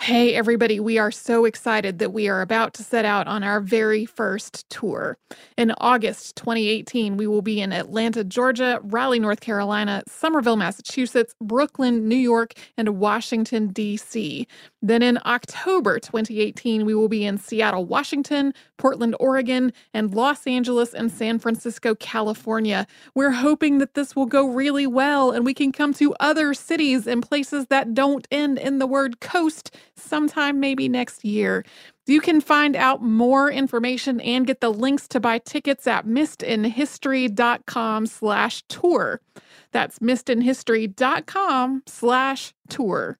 Hey, everybody, we are so excited that we are about to set out on our very first tour. In August 2018, we will be in Atlanta, Georgia, Raleigh, North Carolina, Somerville, Massachusetts, Brooklyn, New York, and Washington, D.C. Then in October 2018, we will be in Seattle, Washington, Portland, Oregon, and Los Angeles and San Francisco, California. We're hoping that this will go really well and we can come to other cities and places that don't end in the word coast sometime maybe next year. You can find out more information and get the links to buy tickets at missedinhistory.com slash tour. That's missedinhistory.com slash tour.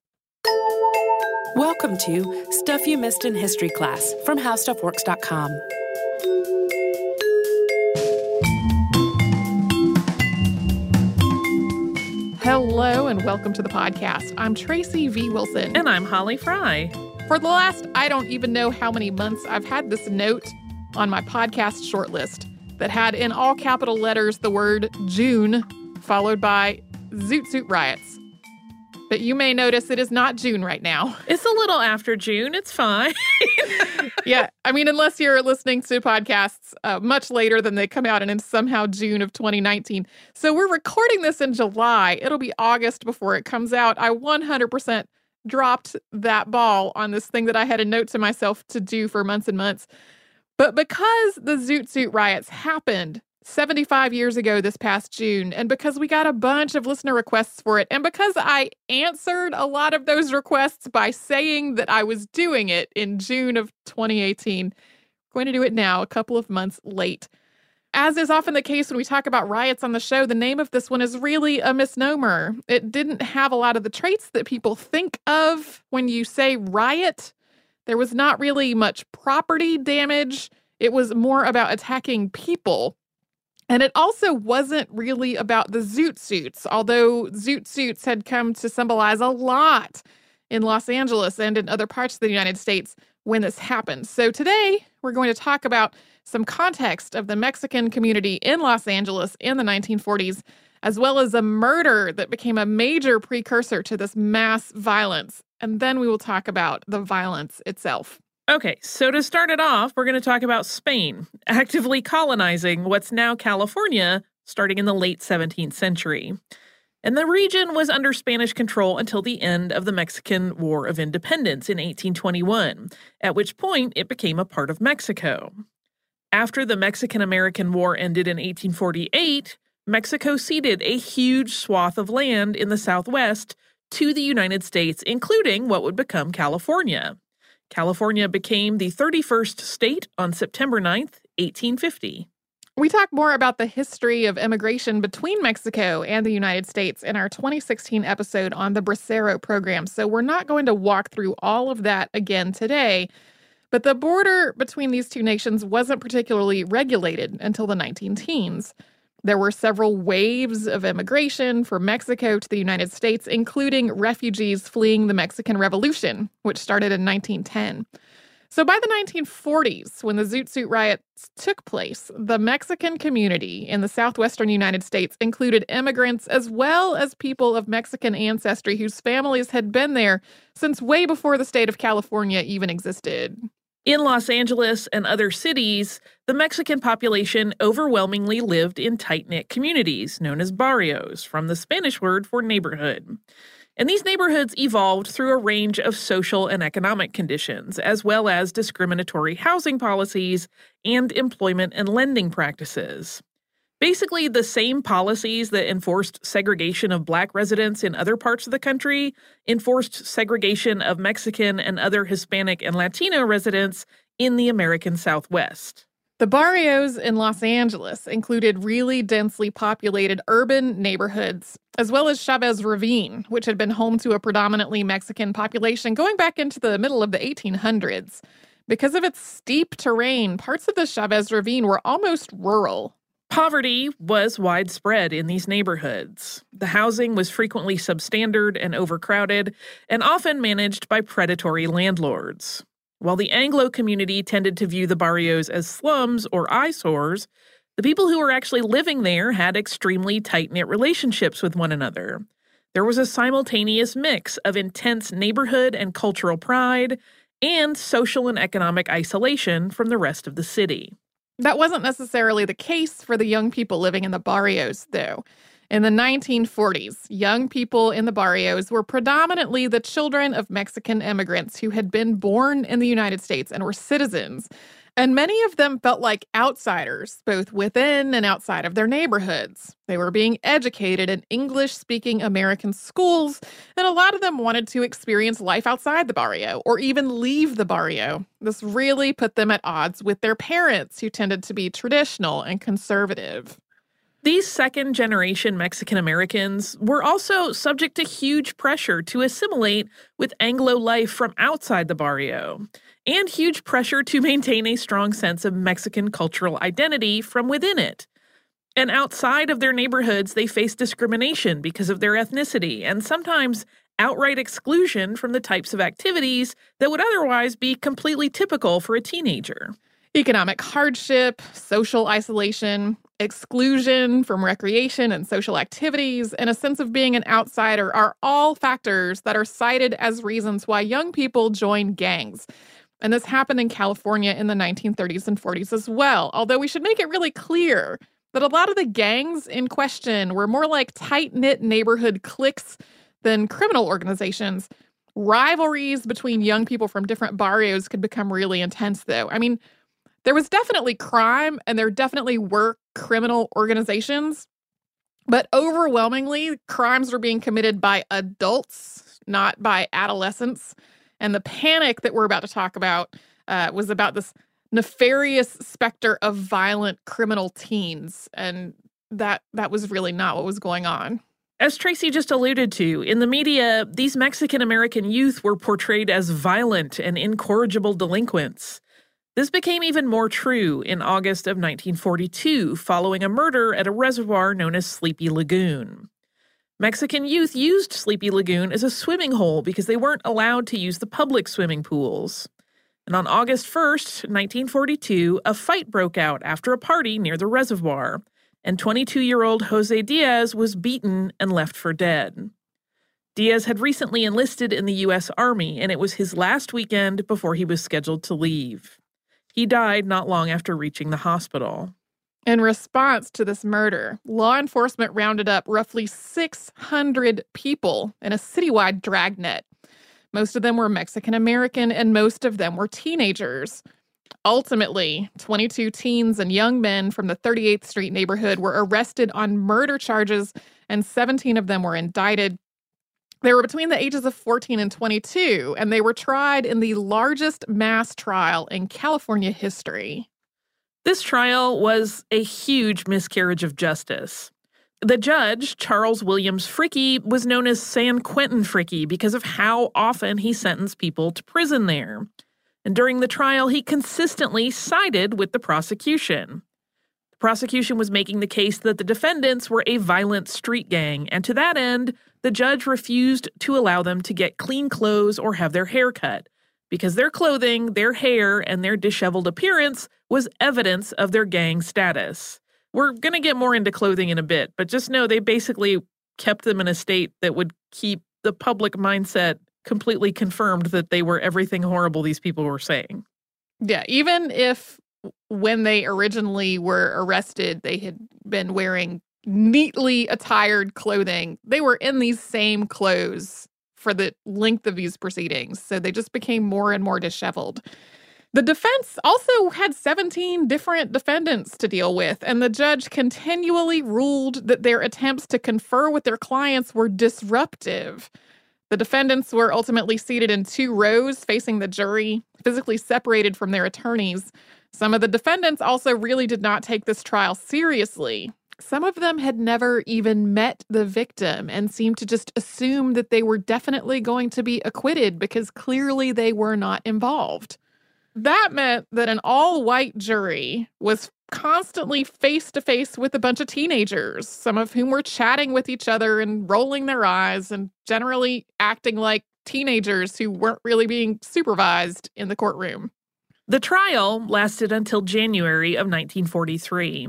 Welcome to Stuff You Missed in History class from HowStuffWorks.com. Hello and welcome to the podcast. I'm Tracy V. Wilson. And I'm Holly Fry. For the last, I don't even know how many months, I've had this note on my podcast shortlist that had in all capital letters the word June followed by Zoot Suit Riots. But you may notice it is not June right now. It's a little after June. It's fine. yeah. I mean, unless you're listening to podcasts uh, much later than they come out and it's somehow June of 2019. So we're recording this in July. It'll be August before it comes out. I 100% dropped that ball on this thing that I had a note to myself to do for months and months. But because the Zoot Suit riots happened 75 years ago this past June, and because we got a bunch of listener requests for it, and because I answered a lot of those requests by saying that I was doing it in June of 2018, I'm going to do it now, a couple of months late. As is often the case when we talk about riots on the show, the name of this one is really a misnomer. It didn't have a lot of the traits that people think of when you say riot. There was not really much property damage. It was more about attacking people and it also wasn't really about the zoot suits, although zoot suits had come to symbolize a lot in Los Angeles and in other parts of the United States when this happened. So today we're going to talk about some context of the Mexican community in Los Angeles in the 1940s, as well as a murder that became a major precursor to this mass violence. And then we will talk about the violence itself. Okay, so to start it off, we're going to talk about Spain actively colonizing what's now California starting in the late 17th century. And the region was under Spanish control until the end of the Mexican War of Independence in 1821, at which point it became a part of Mexico. After the Mexican American War ended in 1848, Mexico ceded a huge swath of land in the Southwest to the United States, including what would become California. California became the 31st state on September 9th, 1850. We talk more about the history of immigration between Mexico and the United States in our 2016 episode on the Bracero program, so we're not going to walk through all of that again today. But the border between these two nations wasn't particularly regulated until the 19 teens. There were several waves of immigration from Mexico to the United States, including refugees fleeing the Mexican Revolution, which started in 1910. So by the 1940s, when the Zoot Suit riots took place, the Mexican community in the southwestern United States included immigrants as well as people of Mexican ancestry whose families had been there since way before the state of California even existed. In Los Angeles and other cities, the Mexican population overwhelmingly lived in tight knit communities known as barrios, from the Spanish word for neighborhood. And these neighborhoods evolved through a range of social and economic conditions, as well as discriminatory housing policies and employment and lending practices. Basically, the same policies that enforced segregation of black residents in other parts of the country enforced segregation of Mexican and other Hispanic and Latino residents in the American Southwest. The barrios in Los Angeles included really densely populated urban neighborhoods, as well as Chavez Ravine, which had been home to a predominantly Mexican population going back into the middle of the 1800s. Because of its steep terrain, parts of the Chavez Ravine were almost rural, Poverty was widespread in these neighborhoods. The housing was frequently substandard and overcrowded, and often managed by predatory landlords. While the Anglo community tended to view the barrios as slums or eyesores, the people who were actually living there had extremely tight knit relationships with one another. There was a simultaneous mix of intense neighborhood and cultural pride and social and economic isolation from the rest of the city. That wasn't necessarily the case for the young people living in the barrios, though. In the 1940s, young people in the barrios were predominantly the children of Mexican immigrants who had been born in the United States and were citizens. And many of them felt like outsiders, both within and outside of their neighborhoods. They were being educated in English speaking American schools, and a lot of them wanted to experience life outside the barrio or even leave the barrio. This really put them at odds with their parents, who tended to be traditional and conservative. These second generation Mexican Americans were also subject to huge pressure to assimilate with Anglo life from outside the barrio and huge pressure to maintain a strong sense of Mexican cultural identity from within it. And outside of their neighborhoods, they face discrimination because of their ethnicity and sometimes outright exclusion from the types of activities that would otherwise be completely typical for a teenager. Economic hardship, social isolation, exclusion from recreation and social activities, and a sense of being an outsider are all factors that are cited as reasons why young people join gangs. And this happened in California in the 1930s and 40s as well. Although we should make it really clear that a lot of the gangs in question were more like tight knit neighborhood cliques than criminal organizations. Rivalries between young people from different barrios could become really intense, though. I mean, there was definitely crime and there definitely were criminal organizations, but overwhelmingly, crimes were being committed by adults, not by adolescents. And the panic that we're about to talk about uh, was about this nefarious specter of violent criminal teens. And that that was really not what was going on. As Tracy just alluded to, in the media, these Mexican American youth were portrayed as violent and incorrigible delinquents. This became even more true in August of 1942, following a murder at a reservoir known as Sleepy Lagoon. Mexican youth used Sleepy Lagoon as a swimming hole because they weren't allowed to use the public swimming pools. And on August 1st, 1942, a fight broke out after a party near the reservoir, and 22 year old Jose Diaz was beaten and left for dead. Diaz had recently enlisted in the U.S. Army, and it was his last weekend before he was scheduled to leave. He died not long after reaching the hospital. In response to this murder, law enforcement rounded up roughly 600 people in a citywide dragnet. Most of them were Mexican American, and most of them were teenagers. Ultimately, 22 teens and young men from the 38th Street neighborhood were arrested on murder charges, and 17 of them were indicted. They were between the ages of 14 and 22, and they were tried in the largest mass trial in California history. This trial was a huge miscarriage of justice. The judge, Charles Williams Fricke, was known as San Quentin Fricke because of how often he sentenced people to prison there. And during the trial, he consistently sided with the prosecution. The prosecution was making the case that the defendants were a violent street gang, and to that end, the judge refused to allow them to get clean clothes or have their hair cut, because their clothing, their hair, and their disheveled appearance was evidence of their gang status. We're going to get more into clothing in a bit, but just know they basically kept them in a state that would keep the public mindset completely confirmed that they were everything horrible these people were saying. Yeah, even if when they originally were arrested, they had been wearing neatly attired clothing, they were in these same clothes for the length of these proceedings. So they just became more and more disheveled. The defense also had 17 different defendants to deal with, and the judge continually ruled that their attempts to confer with their clients were disruptive. The defendants were ultimately seated in two rows facing the jury, physically separated from their attorneys. Some of the defendants also really did not take this trial seriously. Some of them had never even met the victim and seemed to just assume that they were definitely going to be acquitted because clearly they were not involved. That meant that an all white jury was constantly face to face with a bunch of teenagers, some of whom were chatting with each other and rolling their eyes and generally acting like teenagers who weren't really being supervised in the courtroom. The trial lasted until January of 1943.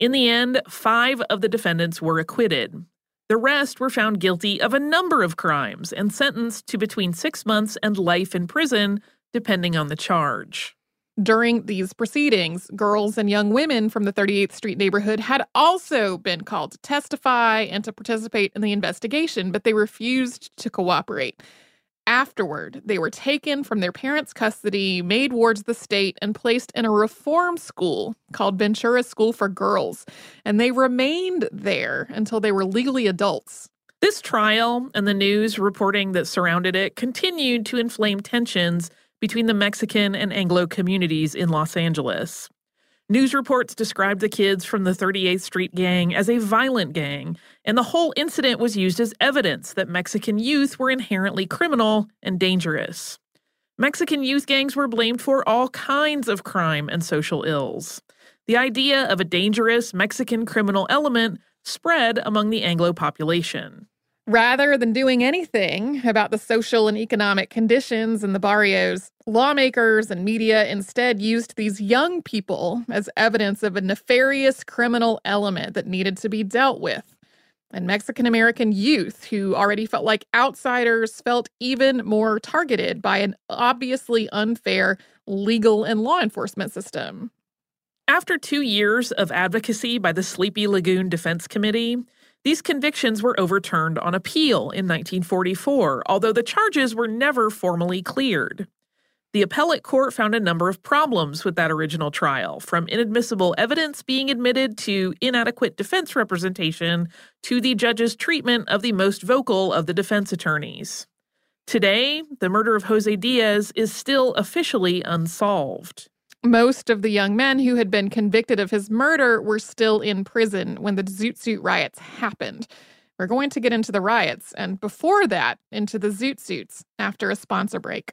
In the end, five of the defendants were acquitted. The rest were found guilty of a number of crimes and sentenced to between six months and life in prison, depending on the charge. During these proceedings, girls and young women from the 38th Street neighborhood had also been called to testify and to participate in the investigation, but they refused to cooperate. Afterward, they were taken from their parents' custody, made wards of the state, and placed in a reform school called Ventura School for Girls, and they remained there until they were legally adults. This trial and the news reporting that surrounded it continued to inflame tensions between the Mexican and Anglo communities in Los Angeles. News reports described the kids from the 38th Street Gang as a violent gang, and the whole incident was used as evidence that Mexican youth were inherently criminal and dangerous. Mexican youth gangs were blamed for all kinds of crime and social ills. The idea of a dangerous Mexican criminal element spread among the Anglo population. Rather than doing anything about the social and economic conditions in the barrios, lawmakers and media instead used these young people as evidence of a nefarious criminal element that needed to be dealt with. And Mexican American youth, who already felt like outsiders, felt even more targeted by an obviously unfair legal and law enforcement system. After two years of advocacy by the Sleepy Lagoon Defense Committee, these convictions were overturned on appeal in 1944, although the charges were never formally cleared. The appellate court found a number of problems with that original trial, from inadmissible evidence being admitted to inadequate defense representation to the judge's treatment of the most vocal of the defense attorneys. Today, the murder of Jose Diaz is still officially unsolved. Most of the young men who had been convicted of his murder were still in prison when the Zoot Suit riots happened. We're going to get into the riots, and before that, into the Zoot Suits after a sponsor break.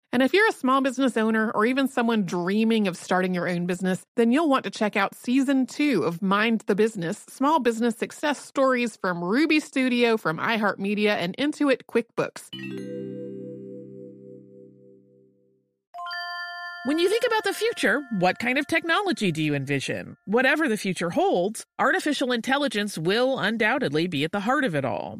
And if you're a small business owner or even someone dreaming of starting your own business, then you'll want to check out season two of Mind the Business Small Business Success Stories from Ruby Studio, from iHeartMedia, and Intuit QuickBooks. When you think about the future, what kind of technology do you envision? Whatever the future holds, artificial intelligence will undoubtedly be at the heart of it all.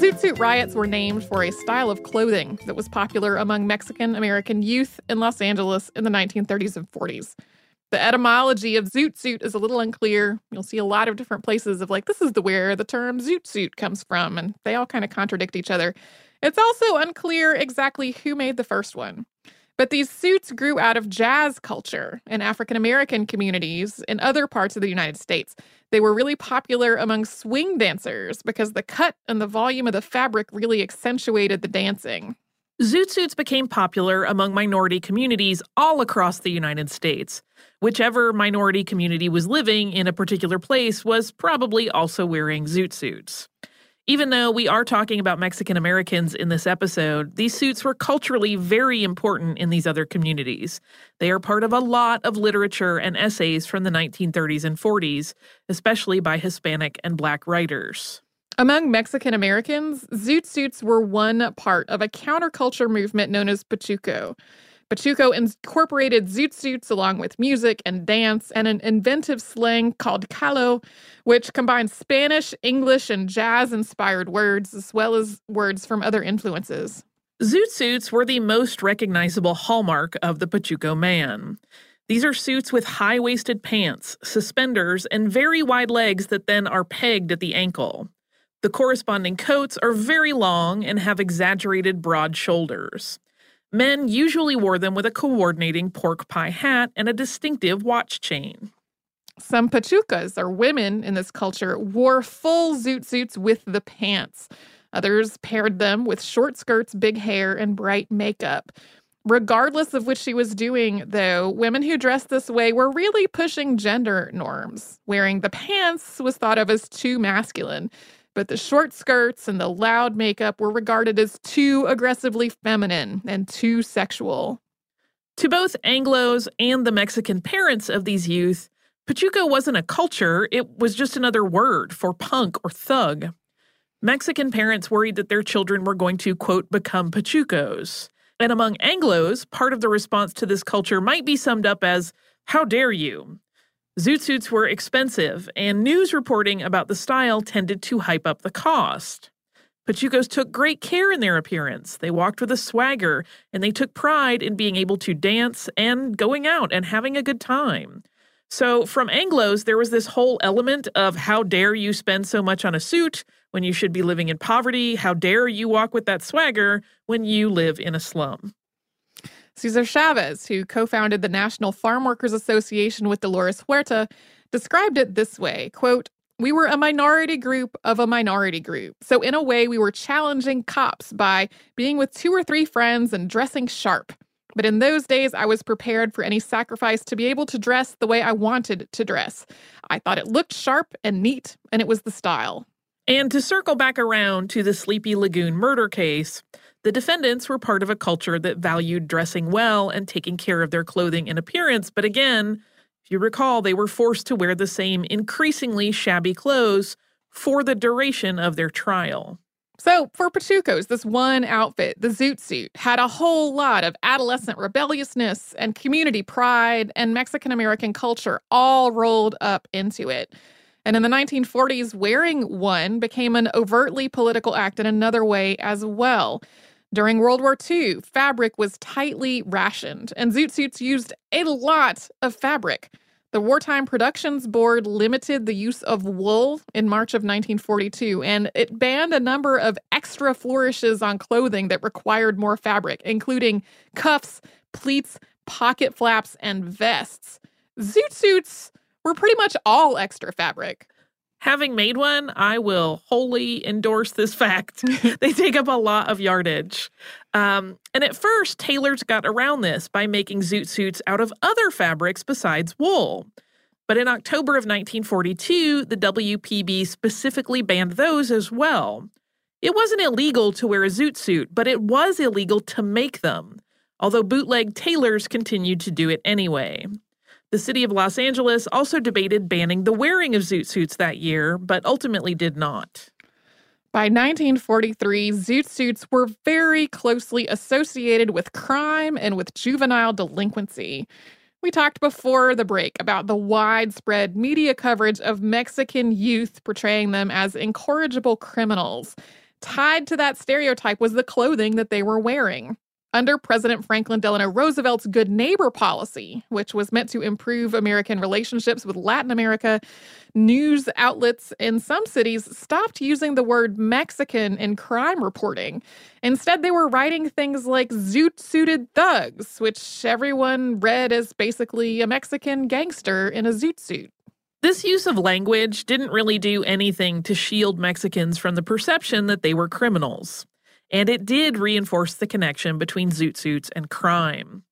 Zoot Suit riots were named for a style of clothing that was popular among Mexican American youth in Los Angeles in the 1930s and 40s. The etymology of zoot suit is a little unclear. You'll see a lot of different places of like, this is the where the term zoot suit comes from, and they all kind of contradict each other. It's also unclear exactly who made the first one. But these suits grew out of jazz culture in African American communities in other parts of the United States. They were really popular among swing dancers because the cut and the volume of the fabric really accentuated the dancing. Zoot suits became popular among minority communities all across the United States. Whichever minority community was living in a particular place was probably also wearing zoot suits. Even though we are talking about Mexican Americans in this episode, these suits were culturally very important in these other communities. They are part of a lot of literature and essays from the 1930s and 40s, especially by Hispanic and Black writers. Among Mexican Americans, zoot suits were one part of a counterculture movement known as Pachuco. Pachuco incorporated zoot suits along with music and dance and an inventive slang called caló, which combines Spanish, English, and jazz inspired words, as well as words from other influences. Zoot suits were the most recognizable hallmark of the Pachuco man. These are suits with high waisted pants, suspenders, and very wide legs that then are pegged at the ankle. The corresponding coats are very long and have exaggerated broad shoulders. Men usually wore them with a coordinating pork pie hat and a distinctive watch chain. Some pachucas, or women in this culture, wore full zoot suits with the pants. Others paired them with short skirts, big hair, and bright makeup. Regardless of what she was doing, though, women who dressed this way were really pushing gender norms. Wearing the pants was thought of as too masculine, but the short skirts and the loud makeup were regarded as too aggressively feminine and too sexual. To both Anglos and the Mexican parents of these youth, Pachuco wasn't a culture, it was just another word for punk or thug. Mexican parents worried that their children were going to, quote, become Pachucos. And among Anglos, part of the response to this culture might be summed up as, How dare you? Zoot suits were expensive, and news reporting about the style tended to hype up the cost. Pachucos took great care in their appearance. They walked with a swagger, and they took pride in being able to dance and going out and having a good time. So, from Anglos, there was this whole element of how dare you spend so much on a suit when you should be living in poverty? How dare you walk with that swagger when you live in a slum? Cesar Chavez, who co founded the National Farm Workers Association with Dolores Huerta, described it this way quote, we were a minority group of a minority group. So, in a way, we were challenging cops by being with two or three friends and dressing sharp. But in those days, I was prepared for any sacrifice to be able to dress the way I wanted to dress. I thought it looked sharp and neat, and it was the style. And to circle back around to the Sleepy Lagoon murder case, the defendants were part of a culture that valued dressing well and taking care of their clothing and appearance, but again, if you recall, they were forced to wear the same increasingly shabby clothes for the duration of their trial. So, for Pachucos, this one outfit, the zoot suit, had a whole lot of adolescent rebelliousness and community pride and Mexican American culture all rolled up into it. And in the 1940s, wearing one became an overtly political act in another way as well. During World War II, fabric was tightly rationed, and zoot suits used a lot of fabric. The Wartime Productions Board limited the use of wool in March of 1942, and it banned a number of extra flourishes on clothing that required more fabric, including cuffs, pleats, pocket flaps, and vests. Zoot suits were pretty much all extra fabric. Having made one, I will wholly endorse this fact. they take up a lot of yardage. Um, and at first, tailors got around this by making zoot suits out of other fabrics besides wool. But in October of 1942, the WPB specifically banned those as well. It wasn't illegal to wear a zoot suit, but it was illegal to make them, although bootleg tailors continued to do it anyway. The city of Los Angeles also debated banning the wearing of zoot suits that year, but ultimately did not. By 1943, zoot suits were very closely associated with crime and with juvenile delinquency. We talked before the break about the widespread media coverage of Mexican youth portraying them as incorrigible criminals. Tied to that stereotype was the clothing that they were wearing. Under President Franklin Delano Roosevelt's Good Neighbor policy, which was meant to improve American relationships with Latin America, news outlets in some cities stopped using the word Mexican in crime reporting. Instead, they were writing things like zoot suited thugs, which everyone read as basically a Mexican gangster in a zoot suit. This use of language didn't really do anything to shield Mexicans from the perception that they were criminals and it did reinforce the connection between zoot suits and crime.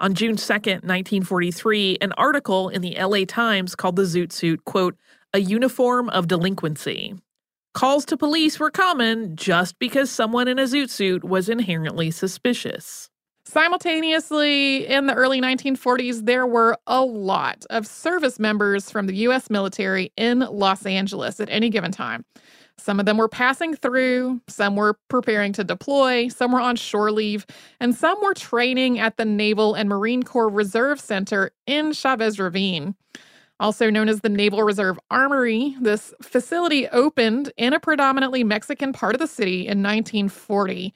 On June 2, 1943, an article in the LA Times called the zoot suit, quote, a uniform of delinquency. Calls to police were common just because someone in a zoot suit was inherently suspicious. Simultaneously, in the early 1940s, there were a lot of service members from the U.S. military in Los Angeles at any given time. Some of them were passing through, some were preparing to deploy, some were on shore leave, and some were training at the Naval and Marine Corps Reserve Center in Chavez Ravine. Also known as the Naval Reserve Armory, this facility opened in a predominantly Mexican part of the city in 1940.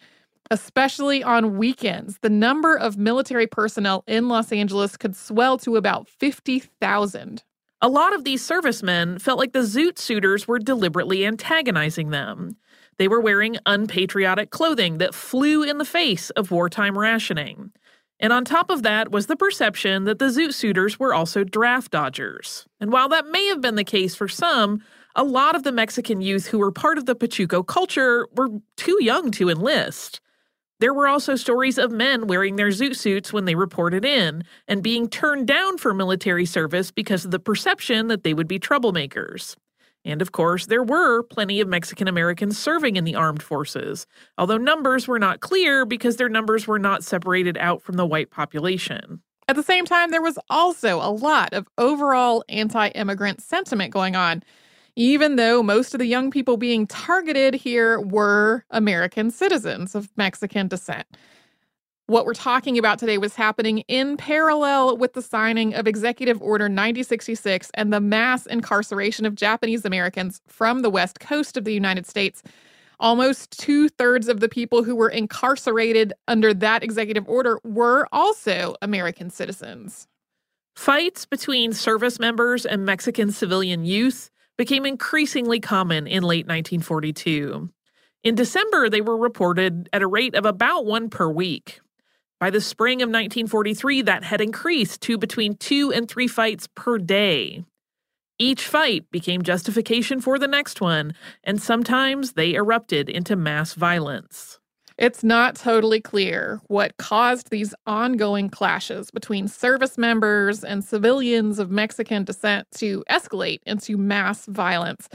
Especially on weekends, the number of military personnel in Los Angeles could swell to about 50,000. A lot of these servicemen felt like the Zoot Suiters were deliberately antagonizing them. They were wearing unpatriotic clothing that flew in the face of wartime rationing. And on top of that was the perception that the Zoot Suiters were also draft dodgers. And while that may have been the case for some, a lot of the Mexican youth who were part of the Pachuco culture were too young to enlist. There were also stories of men wearing their zoot suits when they reported in and being turned down for military service because of the perception that they would be troublemakers. And of course, there were plenty of Mexican Americans serving in the armed forces, although numbers were not clear because their numbers were not separated out from the white population. At the same time, there was also a lot of overall anti immigrant sentiment going on even though most of the young people being targeted here were American citizens of Mexican descent. What we're talking about today was happening in parallel with the signing of Executive Order 9066 and the mass incarceration of Japanese Americans from the West Coast of the United States. Almost two thirds of the people who were incarcerated under that executive order were also American citizens. Fights between service members and Mexican civilian youth became increasingly common in late 1942. In December, they were reported at a rate of about one per week. By the spring of 1943, that had increased to between two and three fights per day. Each fight became justification for the next one, and sometimes they erupted into mass violence. It's not totally clear what caused these ongoing clashes between service members and civilians of Mexican descent to escalate into mass violence.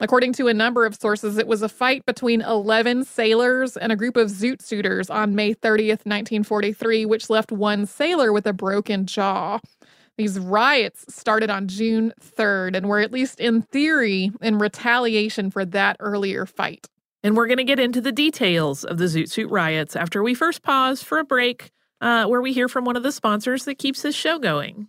According to a number of sources, it was a fight between 11 sailors and a group of zoot suiters on May 30th, 1943, which left one sailor with a broken jaw. These riots started on June 3rd and were, at least in theory, in retaliation for that earlier fight. And we're going to get into the details of the Zoot Suit riots after we first pause for a break uh, where we hear from one of the sponsors that keeps this show going.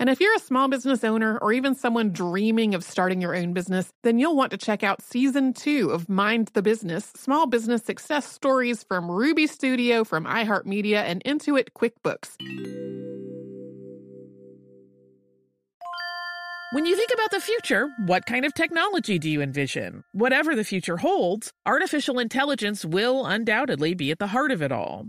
And if you're a small business owner or even someone dreaming of starting your own business, then you'll want to check out season two of Mind the Business Small Business Success Stories from Ruby Studio, from iHeartMedia, and Intuit QuickBooks. When you think about the future, what kind of technology do you envision? Whatever the future holds, artificial intelligence will undoubtedly be at the heart of it all.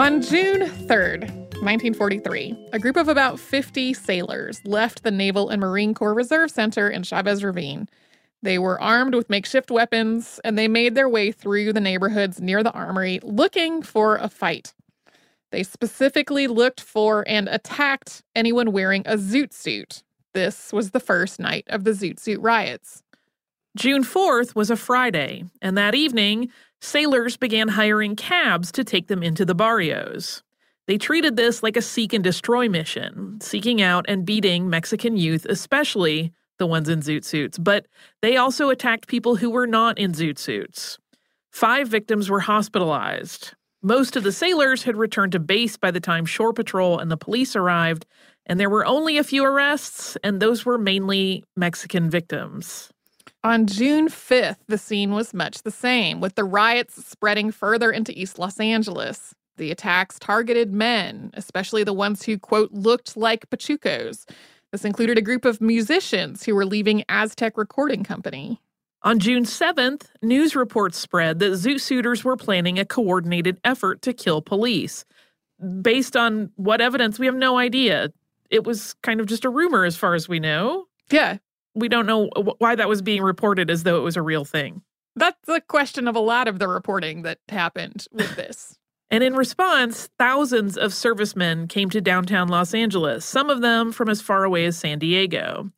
On June 3rd, 1943, a group of about 50 sailors left the Naval and Marine Corps Reserve Center in Chavez Ravine. They were armed with makeshift weapons and they made their way through the neighborhoods near the armory looking for a fight. They specifically looked for and attacked anyone wearing a zoot suit. This was the first night of the zoot suit riots. June 4th was a Friday, and that evening, sailors began hiring cabs to take them into the barrios. They treated this like a seek and destroy mission, seeking out and beating Mexican youth, especially the ones in zoot suits, but they also attacked people who were not in zoot suits. Five victims were hospitalized. Most of the sailors had returned to base by the time Shore Patrol and the police arrived, and there were only a few arrests, and those were mainly Mexican victims. On June 5th, the scene was much the same, with the riots spreading further into East Los Angeles. The attacks targeted men, especially the ones who, quote, looked like Pachucos. This included a group of musicians who were leaving Aztec Recording Company. On June 7th, news reports spread that Zoot Suiters were planning a coordinated effort to kill police. Based on what evidence, we have no idea. It was kind of just a rumor as far as we know. Yeah, we don't know why that was being reported as though it was a real thing. That's the question of a lot of the reporting that happened with this. and in response, thousands of servicemen came to downtown Los Angeles, some of them from as far away as San Diego.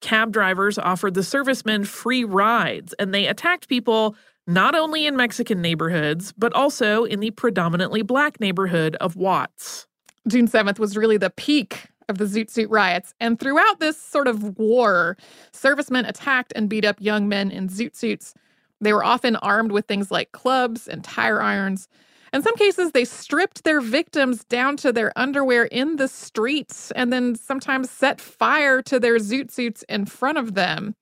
Cab drivers offered the servicemen free rides, and they attacked people not only in Mexican neighborhoods, but also in the predominantly black neighborhood of Watts. June 7th was really the peak of the Zoot Suit riots. And throughout this sort of war, servicemen attacked and beat up young men in zoot suits. They were often armed with things like clubs and tire irons. In some cases, they stripped their victims down to their underwear in the streets and then sometimes set fire to their zoot suits in front of them.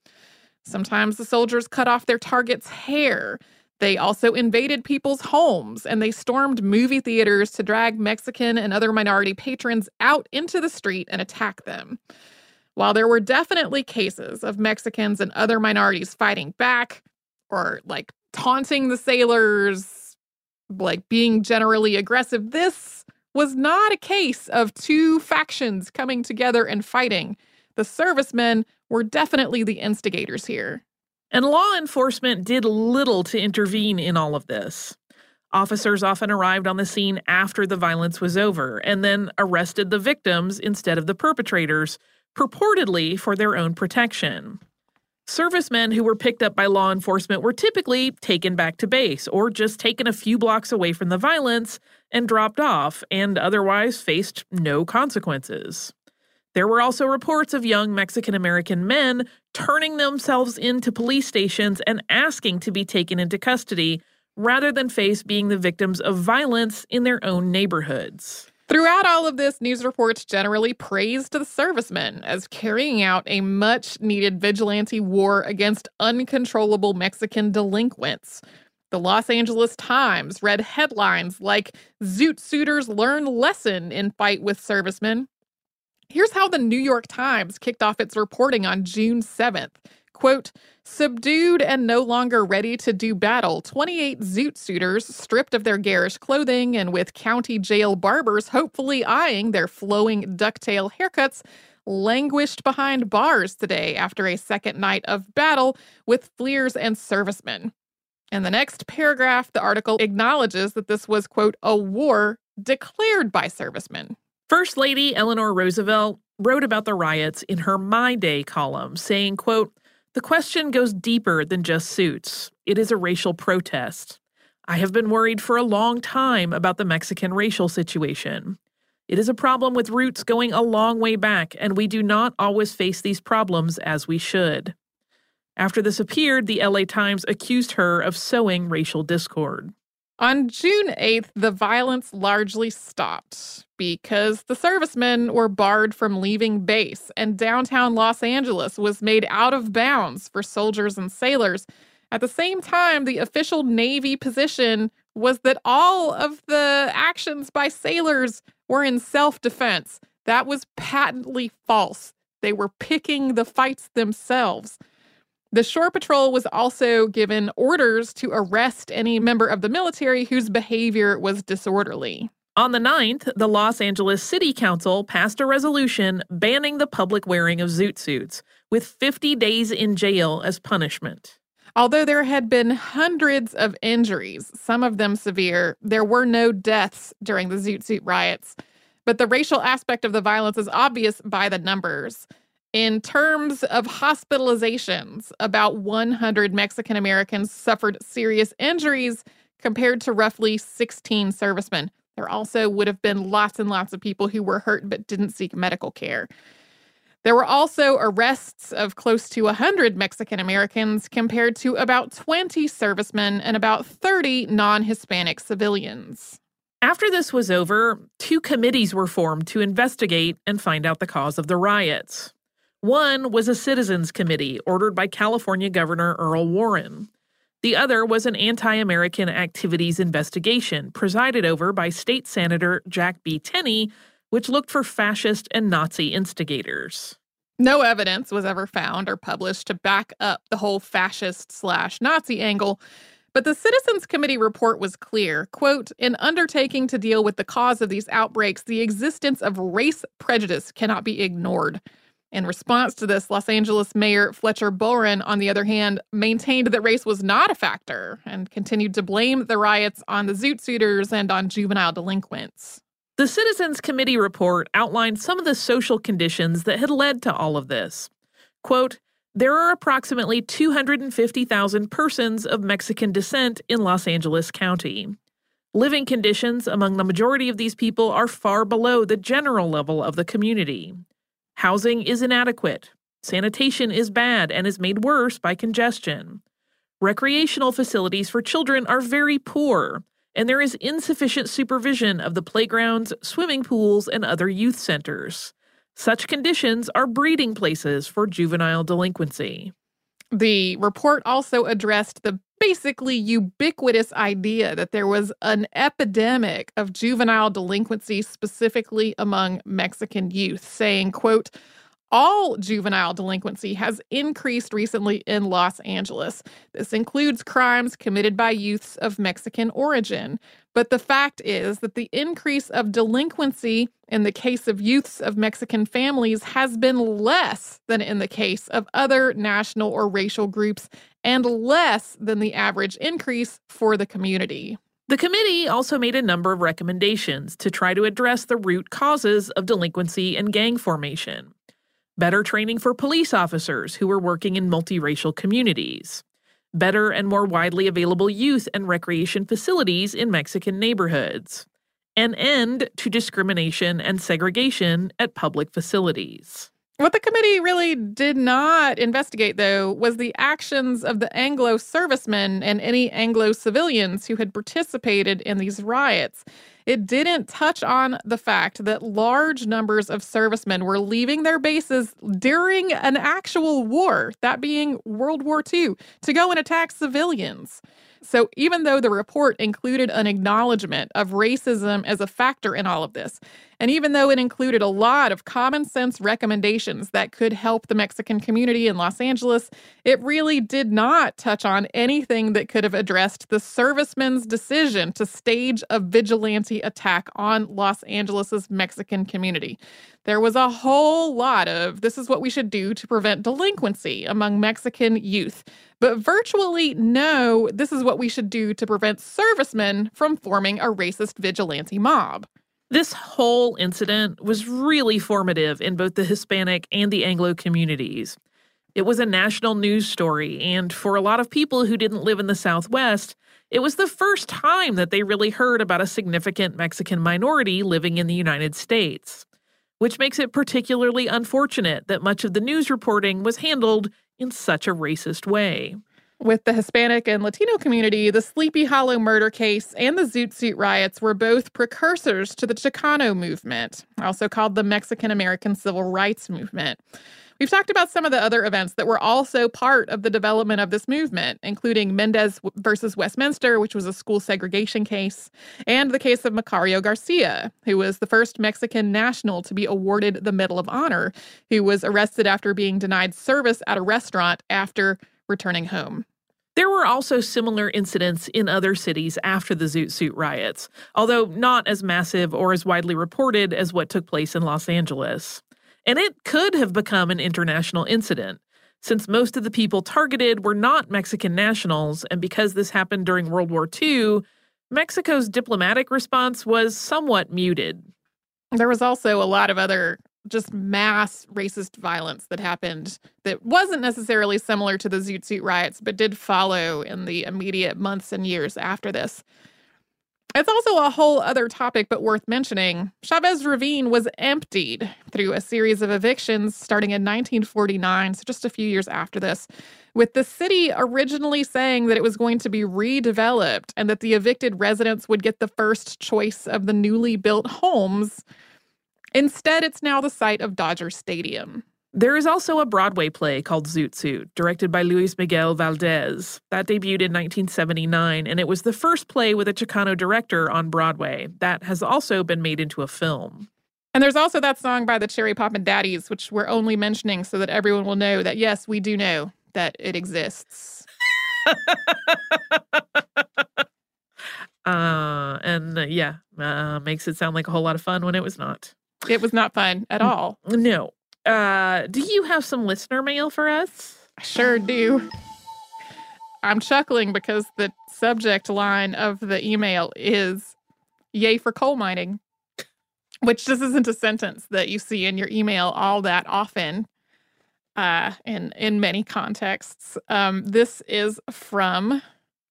Sometimes the soldiers cut off their target's hair. They also invaded people's homes and they stormed movie theaters to drag Mexican and other minority patrons out into the street and attack them. While there were definitely cases of Mexicans and other minorities fighting back or like taunting the sailors, like being generally aggressive, this was not a case of two factions coming together and fighting. The servicemen were definitely the instigators here. And law enforcement did little to intervene in all of this. Officers often arrived on the scene after the violence was over and then arrested the victims instead of the perpetrators, purportedly for their own protection. Servicemen who were picked up by law enforcement were typically taken back to base or just taken a few blocks away from the violence and dropped off and otherwise faced no consequences. There were also reports of young Mexican American men turning themselves into police stations and asking to be taken into custody rather than face being the victims of violence in their own neighborhoods. Throughout all of this, news reports generally praised the servicemen as carrying out a much needed vigilante war against uncontrollable Mexican delinquents. The Los Angeles Times read headlines like Zoot Suiters learn lesson in fight with servicemen. Here's how the New York Times kicked off its reporting on June 7th. Quote, subdued and no longer ready to do battle, 28 zoot suiters, stripped of their garish clothing and with county jail barbers hopefully eyeing their flowing ducktail haircuts, languished behind bars today after a second night of battle with fleers and servicemen. In the next paragraph, the article acknowledges that this was, quote, a war declared by servicemen. First Lady Eleanor Roosevelt wrote about the riots in her My Day column, saying, quote, the question goes deeper than just suits. It is a racial protest. I have been worried for a long time about the Mexican racial situation. It is a problem with roots going a long way back, and we do not always face these problems as we should. After this appeared, the LA Times accused her of sowing racial discord. On June 8th, the violence largely stopped because the servicemen were barred from leaving base, and downtown Los Angeles was made out of bounds for soldiers and sailors. At the same time, the official Navy position was that all of the actions by sailors were in self defense. That was patently false. They were picking the fights themselves. The Shore Patrol was also given orders to arrest any member of the military whose behavior was disorderly. On the 9th, the Los Angeles City Council passed a resolution banning the public wearing of zoot suits, with 50 days in jail as punishment. Although there had been hundreds of injuries, some of them severe, there were no deaths during the Zoot Suit riots. But the racial aspect of the violence is obvious by the numbers. In terms of hospitalizations, about 100 Mexican Americans suffered serious injuries compared to roughly 16 servicemen. There also would have been lots and lots of people who were hurt but didn't seek medical care. There were also arrests of close to 100 Mexican Americans compared to about 20 servicemen and about 30 non Hispanic civilians. After this was over, two committees were formed to investigate and find out the cause of the riots. One was a citizens committee ordered by California Governor Earl Warren. The other was an anti American activities investigation presided over by State Senator Jack B. Tenney, which looked for fascist and Nazi instigators. No evidence was ever found or published to back up the whole fascist slash Nazi angle. But the Citizens Committee report was clear. Quote, in undertaking to deal with the cause of these outbreaks, the existence of race prejudice cannot be ignored. In response to this, Los Angeles Mayor Fletcher Bowron, on the other hand, maintained that race was not a factor and continued to blame the riots on the Zoot Suiters and on juvenile delinquents. The Citizens Committee report outlined some of the social conditions that had led to all of this. Quote, there are approximately 250,000 persons of Mexican descent in Los Angeles County. Living conditions among the majority of these people are far below the general level of the community. Housing is inadequate. Sanitation is bad and is made worse by congestion. Recreational facilities for children are very poor, and there is insufficient supervision of the playgrounds, swimming pools, and other youth centers. Such conditions are breeding places for juvenile delinquency. The report also addressed the basically ubiquitous idea that there was an epidemic of juvenile delinquency specifically among Mexican youth, saying, quote, all juvenile delinquency has increased recently in Los Angeles. This includes crimes committed by youths of Mexican origin. But the fact is that the increase of delinquency in the case of youths of Mexican families has been less than in the case of other national or racial groups and less than the average increase for the community. The committee also made a number of recommendations to try to address the root causes of delinquency and gang formation better training for police officers who were working in multiracial communities, better and more widely available youth and recreation facilities in Mexican neighborhoods, an end to discrimination and segregation at public facilities. What the committee really did not investigate, though, was the actions of the Anglo servicemen and any Anglo civilians who had participated in these riots. It didn't touch on the fact that large numbers of servicemen were leaving their bases during an actual war, that being World War II, to go and attack civilians. So, even though the report included an acknowledgement of racism as a factor in all of this, and even though it included a lot of common sense recommendations that could help the Mexican community in Los Angeles, it really did not touch on anything that could have addressed the servicemen's decision to stage a vigilante attack on Los Angeles's Mexican community. There was a whole lot of this is what we should do to prevent delinquency among Mexican youth, but virtually no, this is what we should do to prevent servicemen from forming a racist vigilante mob. This whole incident was really formative in both the Hispanic and the Anglo communities. It was a national news story, and for a lot of people who didn't live in the Southwest, it was the first time that they really heard about a significant Mexican minority living in the United States, which makes it particularly unfortunate that much of the news reporting was handled in such a racist way. With the Hispanic and Latino community, the Sleepy Hollow murder case and the Zoot Suit riots were both precursors to the Chicano movement, also called the Mexican American Civil Rights Movement. We've talked about some of the other events that were also part of the development of this movement, including Mendez versus Westminster, which was a school segregation case, and the case of Macario Garcia, who was the first Mexican national to be awarded the Medal of Honor, who was arrested after being denied service at a restaurant after returning home. There were also similar incidents in other cities after the Zoot Suit riots, although not as massive or as widely reported as what took place in Los Angeles. And it could have become an international incident, since most of the people targeted were not Mexican nationals, and because this happened during World War II, Mexico's diplomatic response was somewhat muted. There was also a lot of other just mass racist violence that happened that wasn't necessarily similar to the Zoot Suit riots, but did follow in the immediate months and years after this. It's also a whole other topic, but worth mentioning. Chavez Ravine was emptied through a series of evictions starting in 1949, so just a few years after this, with the city originally saying that it was going to be redeveloped and that the evicted residents would get the first choice of the newly built homes Instead, it's now the site of Dodger Stadium. There is also a Broadway play called Zoot Suit, directed by Luis Miguel Valdez. That debuted in 1979, and it was the first play with a Chicano director on Broadway. That has also been made into a film. And there's also that song by the Cherry Poppin' Daddies, which we're only mentioning so that everyone will know that, yes, we do know that it exists. uh, and uh, yeah, uh, makes it sound like a whole lot of fun when it was not. It was not fun at all. No. Uh, do you have some listener mail for us? I sure do. I'm chuckling because the subject line of the email is Yay for coal mining, which just isn't a sentence that you see in your email all that often uh, in, in many contexts. Um, this is from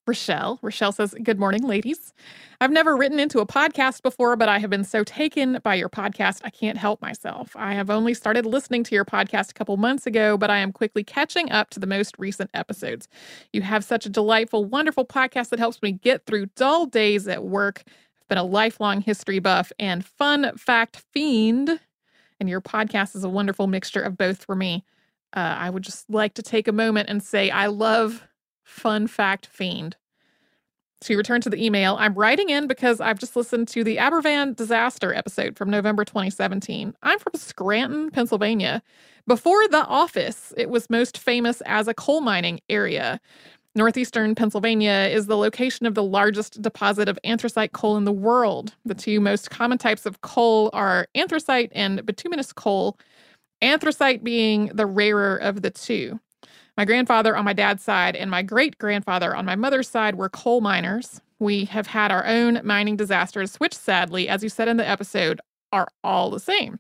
Rochelle. Rochelle says, Good morning, ladies. I've never written into a podcast before, but I have been so taken by your podcast, I can't help myself. I have only started listening to your podcast a couple months ago, but I am quickly catching up to the most recent episodes. You have such a delightful, wonderful podcast that helps me get through dull days at work. I've been a lifelong history buff and fun fact fiend, and your podcast is a wonderful mixture of both for me. Uh, I would just like to take a moment and say I love Fun Fact Fiend. to return to the email, I'm writing in because I've just listened to the Aberfan disaster episode from November 2017. I'm from Scranton, Pennsylvania. Before The Office, it was most famous as a coal mining area. Northeastern Pennsylvania is the location of the largest deposit of anthracite coal in the world. The two most common types of coal are anthracite and bituminous coal, anthracite being the rarer of the two. My grandfather on my dad's side and my great grandfather on my mother's side were coal miners. We have had our own mining disasters, which sadly, as you said in the episode, are all the same.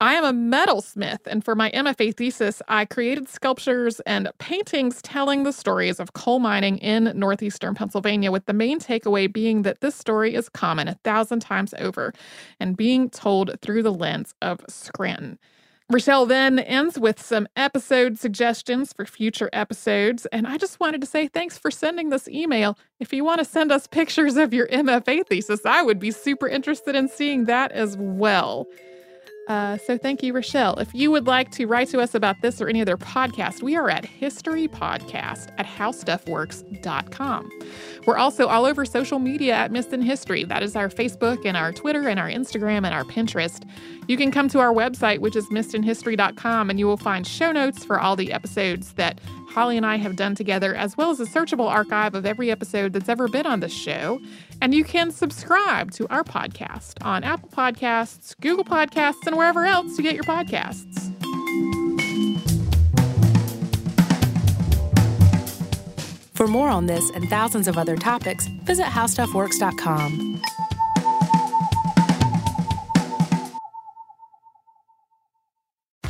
I am a metalsmith, and for my MFA thesis, I created sculptures and paintings telling the stories of coal mining in northeastern Pennsylvania, with the main takeaway being that this story is common a thousand times over and being told through the lens of Scranton. Rochelle then ends with some episode suggestions for future episodes. And I just wanted to say thanks for sending this email. If you want to send us pictures of your MFA thesis, I would be super interested in seeing that as well. Uh, so thank you, Rochelle. If you would like to write to us about this or any other podcast, we are at historypodcast at howstuffworks.com. We're also all over social media at Missed in History. That is our Facebook and our Twitter and our Instagram and our Pinterest. You can come to our website, which is missedinhistory.com, and you will find show notes for all the episodes that Holly and I have done together, as well as a searchable archive of every episode that's ever been on the show. And you can subscribe to our podcast on Apple Podcasts, Google Podcasts, and wherever else you get your podcasts. For more on this and thousands of other topics, visit howstuffworks.com.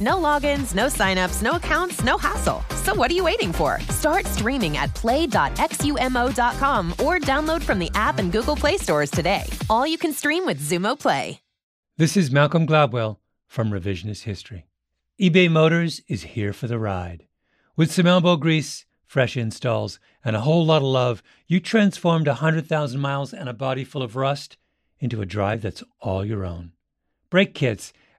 No logins, no signups, no accounts, no hassle. So what are you waiting for? Start streaming at play.xumo.com or download from the app and Google Play stores today. All you can stream with Xumo Play. This is Malcolm Gladwell from Revisionist History. eBay Motors is here for the ride. With some elbow grease, fresh installs, and a whole lot of love, you transformed 100,000 miles and a body full of rust into a drive that's all your own. Brake kits,